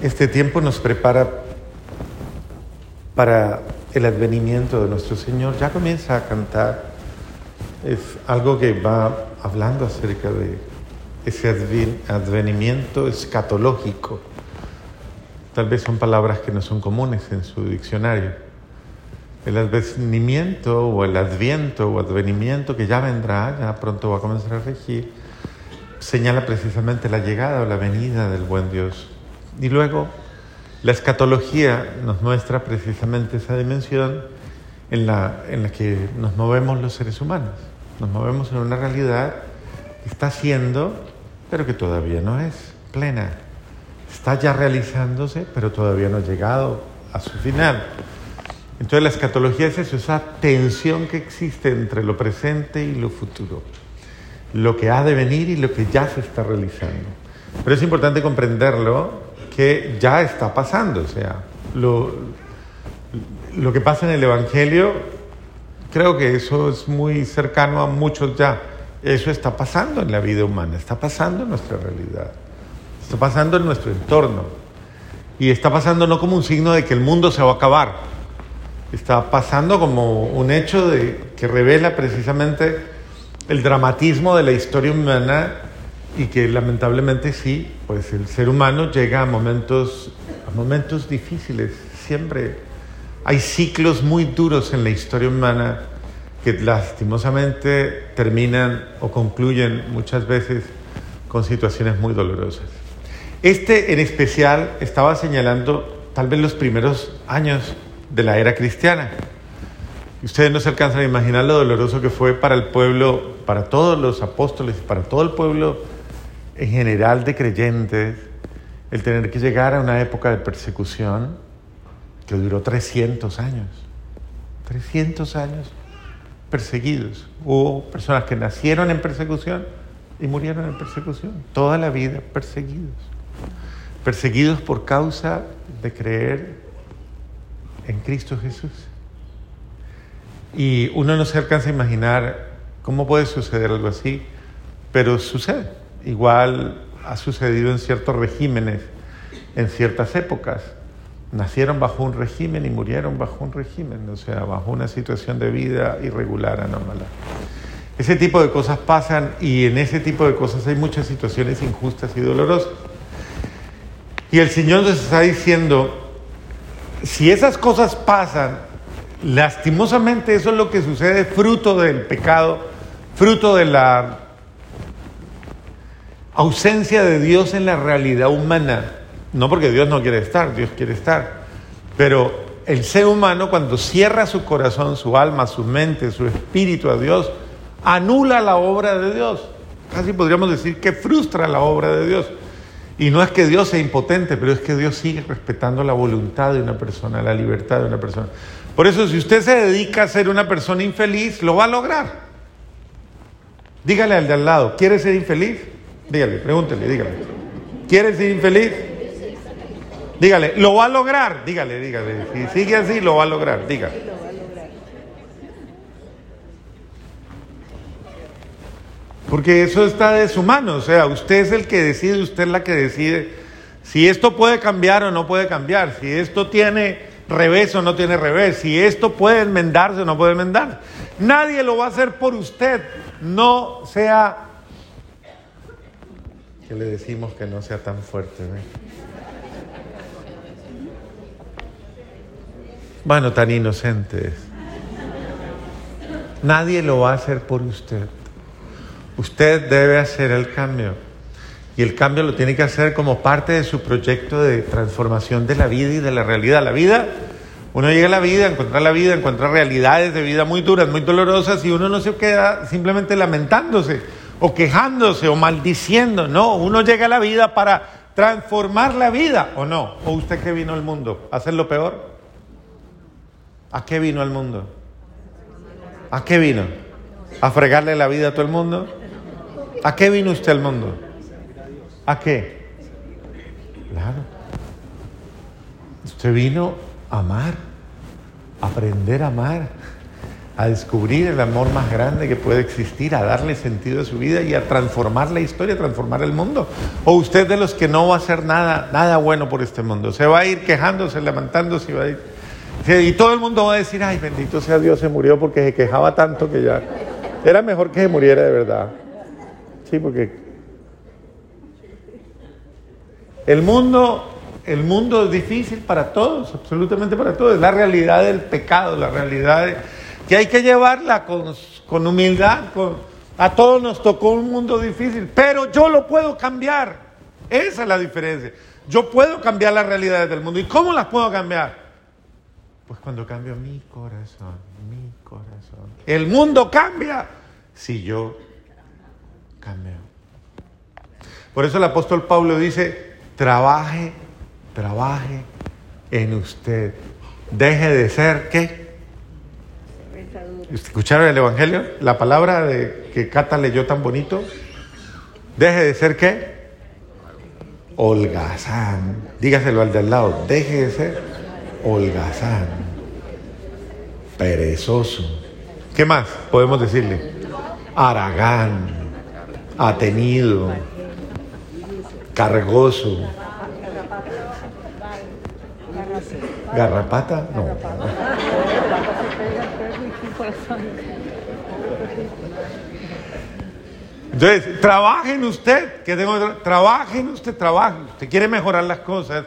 Este tiempo nos prepara para el advenimiento de nuestro Señor. Ya comienza a cantar. Es algo que va hablando acerca de ese advenimiento escatológico. Tal vez son palabras que no son comunes en su diccionario. El advenimiento o el adviento o advenimiento que ya vendrá, ya pronto va a comenzar a regir, señala precisamente la llegada o la venida del buen Dios. Y luego la escatología nos muestra precisamente esa dimensión en la, en la que nos movemos los seres humanos. Nos movemos en una realidad que está siendo, pero que todavía no es plena. Está ya realizándose, pero todavía no ha llegado a su final. Entonces la escatología es eso, esa tensión que existe entre lo presente y lo futuro, lo que ha de venir y lo que ya se está realizando. Pero es importante comprenderlo que ya está pasando. O sea, lo, lo que pasa en el Evangelio, creo que eso es muy cercano a muchos ya. Eso está pasando en la vida humana, está pasando en nuestra realidad, está pasando en nuestro entorno. Y está pasando no como un signo de que el mundo se va a acabar, está pasando como un hecho de, que revela precisamente el dramatismo de la historia humana y que lamentablemente sí, pues el ser humano llega a momentos, a momentos difíciles. Siempre hay ciclos muy duros en la historia humana que lastimosamente terminan o concluyen muchas veces con situaciones muy dolorosas. Este en especial estaba señalando tal vez los primeros años de la era cristiana. Ustedes no se alcanzan a imaginar lo doloroso que fue para el pueblo, para todos los apóstoles, para todo el pueblo en general de creyentes el tener que llegar a una época de persecución que duró 300 años. 300 años perseguidos. Hubo personas que nacieron en persecución y murieron en persecución. Toda la vida perseguidos. Perseguidos por causa de creer en Cristo Jesús. Y uno no se alcanza a imaginar cómo puede suceder algo así, pero sucede. Igual ha sucedido en ciertos regímenes, en ciertas épocas. Nacieron bajo un régimen y murieron bajo un régimen, o sea, bajo una situación de vida irregular, anómala. Ese tipo de cosas pasan y en ese tipo de cosas hay muchas situaciones injustas y dolorosas. Y el Señor nos está diciendo, si esas cosas pasan, lastimosamente eso es lo que sucede fruto del pecado, fruto de la ausencia de Dios en la realidad humana. No porque Dios no quiere estar, Dios quiere estar. Pero el ser humano cuando cierra su corazón, su alma, su mente, su espíritu a Dios, anula la obra de Dios. Casi podríamos decir que frustra la obra de Dios. Y no es que Dios sea impotente, pero es que Dios sigue respetando la voluntad de una persona, la libertad de una persona. Por eso si usted se dedica a ser una persona infeliz, lo va a lograr. Dígale al de al lado, ¿quiere ser infeliz? Dígale, pregúntele, dígale. ¿Quieres ser infeliz? Dígale, ¿lo va a lograr? Dígale, dígale. Si sigue así, lo va a lograr. Dígale. Porque eso está de su mano, o sea, usted es el que decide, usted es la que decide si esto puede cambiar o no puede cambiar, si esto tiene revés o no tiene revés, si esto puede enmendarse o no puede enmendar. Nadie lo va a hacer por usted, no sea que le decimos que no sea tan fuerte. Bueno, tan inocentes. Nadie lo va a hacer por usted. Usted debe hacer el cambio. Y el cambio lo tiene que hacer como parte de su proyecto de transformación de la vida y de la realidad. La vida, uno llega a la vida, encuentra la vida, encuentra realidades de vida muy duras, muy dolorosas y uno no se queda simplemente lamentándose o quejándose o maldiciendo. No, uno llega a la vida para transformar la vida, ¿o no? ¿O usted qué vino al mundo? ¿A hacer lo peor? ¿A qué vino al mundo? ¿A qué vino? ¿A fregarle la vida a todo el mundo? ¿A qué vino usted al mundo? ¿A qué? Claro. Usted vino a amar, a aprender a amar, a descubrir el amor más grande que puede existir, a darle sentido a su vida y a transformar la historia, a transformar el mundo. O usted de los que no va a hacer nada, nada bueno por este mundo, se va a ir quejándose, levantándose y va a ir... Y todo el mundo va a decir, ay, bendito sea Dios, se murió porque se quejaba tanto que ya... Era mejor que se muriera de verdad. Sí, porque el mundo, el mundo es difícil para todos, absolutamente para todos. Es la realidad del pecado, la realidad que hay que llevarla con, humildad. a todos nos tocó un mundo difícil, pero yo lo puedo cambiar. Esa es la diferencia. Yo puedo cambiar las realidades del mundo. ¿Y cómo las puedo cambiar? Pues cuando cambio mi corazón, mi corazón. El mundo cambia si yo cambio. Por eso el apóstol Pablo dice, trabaje, trabaje en usted. Deje de ser, ¿qué? ¿Escucharon el Evangelio? La palabra de, que Cata leyó tan bonito. Deje de ser qué? Holgazán. Dígaselo al de al lado. Deje de ser holgazán. Perezoso. ¿Qué más podemos decirle? Aragán. Atenido. Cargoso. Garrapata. No. Entonces, trabaje en usted, que tengo, trabaje en usted, trabaje. Usted quiere mejorar las cosas.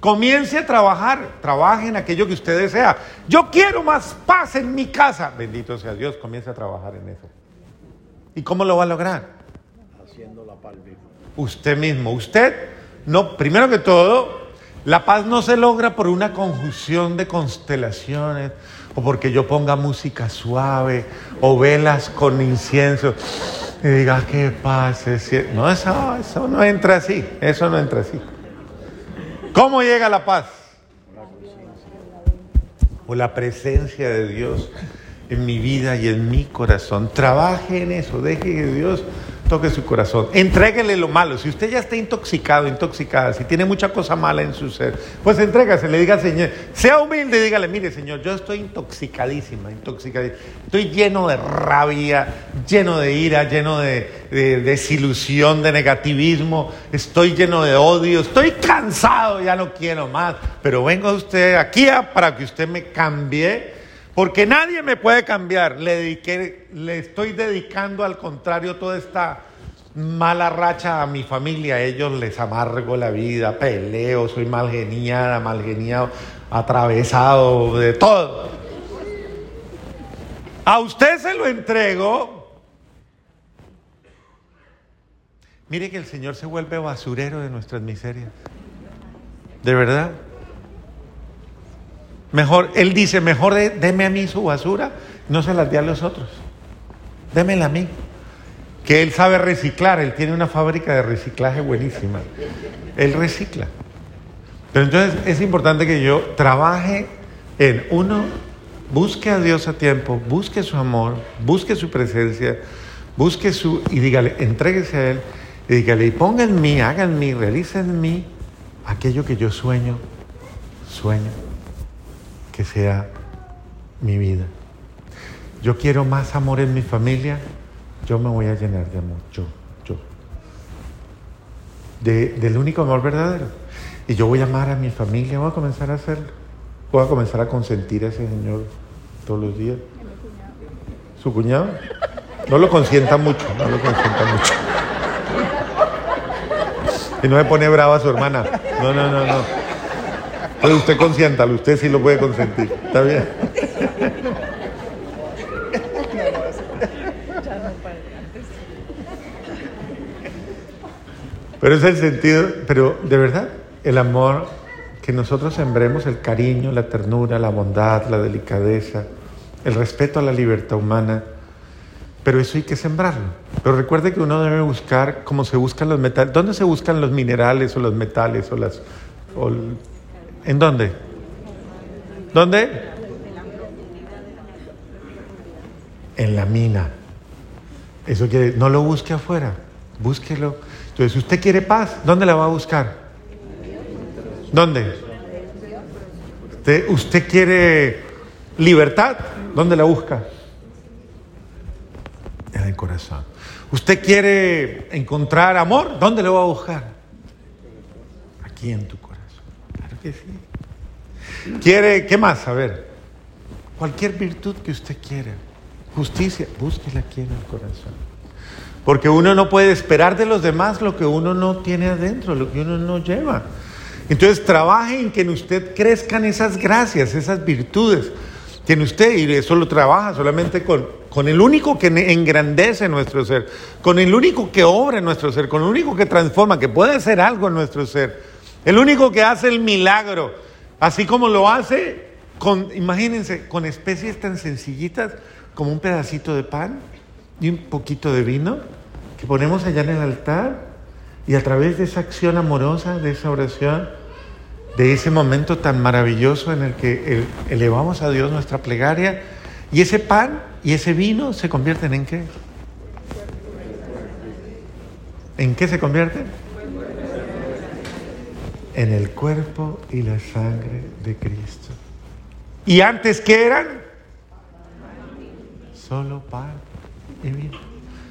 Comience a trabajar, trabaje en aquello que usted desea. Yo quiero más paz en mi casa. Bendito sea Dios, comience a trabajar en eso. ¿Y cómo lo va a lograr? Haciendo la paz Usted mismo. Usted, no, primero que todo, la paz no se logra por una conjunción de constelaciones o porque yo ponga música suave o velas con incienso y diga, ¿qué paz? No, eso, eso no entra así, eso no entra así. ¿Cómo llega la paz? O la presencia de Dios en mi vida y en mi corazón. Trabaje en eso, deje que Dios toque su corazón. Entréguele lo malo. Si usted ya está intoxicado, intoxicada, si tiene mucha cosa mala en su ser, pues entrégase, le diga al Señor, sea humilde y dígale, mire Señor, yo estoy intoxicadísima, intoxicadísima. Estoy lleno de rabia, lleno de ira, lleno de, de desilusión, de negativismo, estoy lleno de odio, estoy cansado, ya no quiero más. Pero venga usted aquí para que usted me cambie porque nadie me puede cambiar. Le, estoy dedicando al contrario toda esta mala racha a mi familia. A ellos les amargo la vida, peleo, soy mal geniada, mal geniado, atravesado de todo. A usted se lo entrego. Mire que el Señor se vuelve basurero de nuestras miserias. De verdad. Mejor, él dice, mejor deme a mí su basura, no se las dé a los otros. Démela a mí. Que él sabe reciclar, él tiene una fábrica de reciclaje buenísima. Él recicla. Pero entonces es importante que yo trabaje en uno, busque a Dios a tiempo, busque su amor, busque su presencia, busque su, y dígale, entréguese a Él, y dígale, y ponga en mí, haga en mí, en mí aquello que yo sueño, sueño que sea mi vida. Yo quiero más amor en mi familia, yo me voy a llenar de amor, yo, yo. del único amor verdadero. Y yo voy a amar a mi familia, voy a comenzar a hacerlo. Voy a comenzar a consentir a ese Señor todos los días. ¿Su cuñado? No lo consienta mucho, no lo consienta mucho. Y no me pone brava su hermana. No, no, no, no. Pero usted consiéntalo, usted sí lo puede consentir. ¿Está bien? Pero es el sentido, pero de verdad, el amor, que nosotros sembremos el cariño, la ternura, la bondad, la delicadeza, el respeto a la libertad humana, pero eso hay que sembrarlo. Pero recuerde que uno debe buscar cómo se buscan los metales. ¿Dónde se buscan los minerales o los metales o las... ¿En dónde? ¿Dónde? En la mina. Eso quiere, no lo busque afuera, búsquelo. Entonces, si usted quiere paz, ¿dónde la va a buscar? ¿Dónde? ¿Usted, usted quiere libertad? ¿Dónde la busca? el corazón. ¿Usted quiere encontrar amor? ¿Dónde lo va a buscar? Aquí en tu corazón. ¿Quiere, qué más? A ver, cualquier virtud que usted quiera. Justicia, búsquela aquí en el corazón. Porque uno no puede esperar de los demás lo que uno no tiene adentro, lo que uno no lleva. Entonces trabaje en que en usted crezcan esas gracias, esas virtudes en usted, y eso lo trabaja solamente con, con el único que engrandece nuestro ser, con el único que obra en nuestro ser, con el único que transforma, que puede hacer algo en nuestro ser, el único que hace el milagro, así como lo hace imagínense, con especies tan sencillitas como un pedacito de pan y un poquito de vino que ponemos allá en el altar y a través de esa acción amorosa, de esa oración, de ese momento tan maravilloso en el que elevamos a Dios nuestra plegaria, y ese pan y ese vino se convierten en qué? ¿En qué se convierten? En el cuerpo y la sangre de Cristo. ¿Y antes qué eran? Solo pan y vino.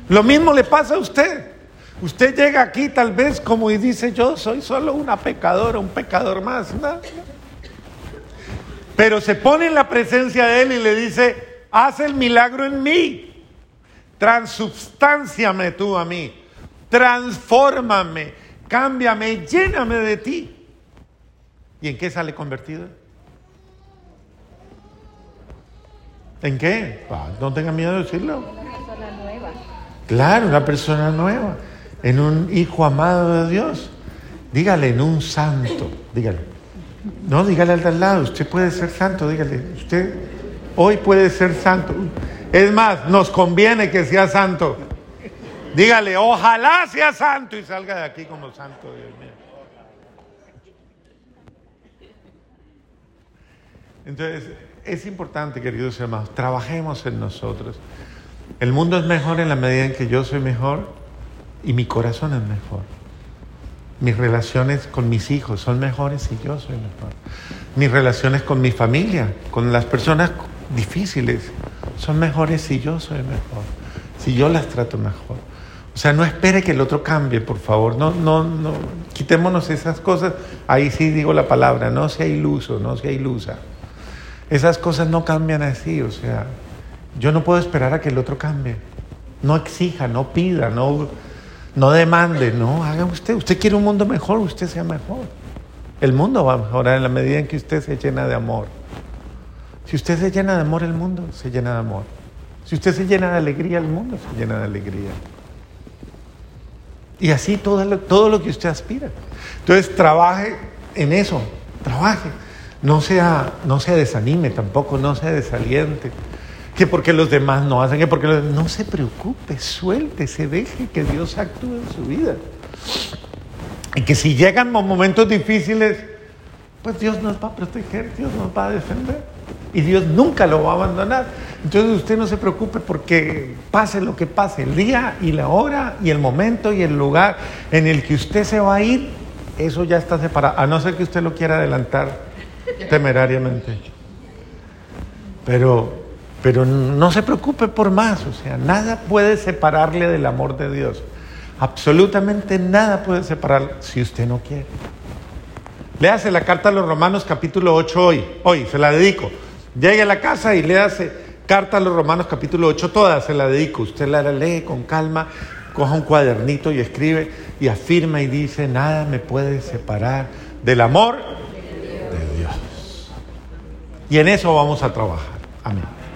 Lo mismo le pasa a usted. Usted llega aquí tal vez como y dice, yo soy solo una pecadora, un pecador más. ¿no? Pero se pone en la presencia de Él y le dice, haz el milagro en mí, transubstanciame tú a mí, transfórmame, cámbiame, lléname de ti. ¿Y en qué sale convertido? ¿En qué? Ah, no tenga miedo de decirlo. Una persona nueva. Claro, una persona nueva en un hijo amado de Dios. Dígale en un santo, dígale. No, dígale al de al lado, usted puede ser santo, dígale, usted hoy puede ser santo. Es más, nos conviene que sea santo. Dígale, ojalá sea santo y salga de aquí como santo, Dios mío. Entonces, es importante, queridos hermanos, trabajemos en nosotros. El mundo es mejor en la medida en que yo soy mejor y mi corazón es mejor. Mis relaciones con mis hijos son mejores y yo soy mejor. Mis relaciones con mi familia, con las personas difíciles, son mejores si yo soy mejor, si yo las trato mejor. O sea, no espere que el otro cambie, por favor. No, no, no. Quitémonos esas cosas. Ahí sí digo la palabra, no sea iluso, no sea ilusa. Esas cosas no cambian así, o sea, yo no puedo esperar a que el otro cambie. No exija, no pida, no no demande, no, haga usted. Usted quiere un mundo mejor, usted sea mejor. El mundo va a mejorar en la medida en que usted se llena de amor. Si usted se llena de amor, el mundo se llena de amor. Si usted se llena de alegría, el mundo se llena de alegría. Y así todo lo, todo lo que usted aspira. Entonces trabaje en eso, trabaje. No sea, no se desanime tampoco, no sea desaliente que porque los demás no hacen, que porque no se preocupe, suelte, se deje que Dios actúe en su vida. Y que si llegan momentos difíciles, pues Dios nos va a proteger, Dios nos va a defender. Y Dios nunca lo va a abandonar. Entonces usted no se preocupe porque pase lo que pase, el día y la hora y el momento y el lugar en el que usted se va a ir, eso ya está separado, a no ser que usted lo quiera adelantar temerariamente. Pero pero no se preocupe por más, o sea, nada puede separarle del amor de Dios. Absolutamente nada puede separar si usted no quiere. Léase la carta a los Romanos capítulo 8 hoy, hoy, se la dedico. Llegue a la casa y léase carta a los Romanos capítulo 8, toda se la dedico. Usted la lee con calma, coja un cuadernito y escribe y afirma y dice, nada me puede separar del amor de Dios. Y en eso vamos a trabajar. Amén.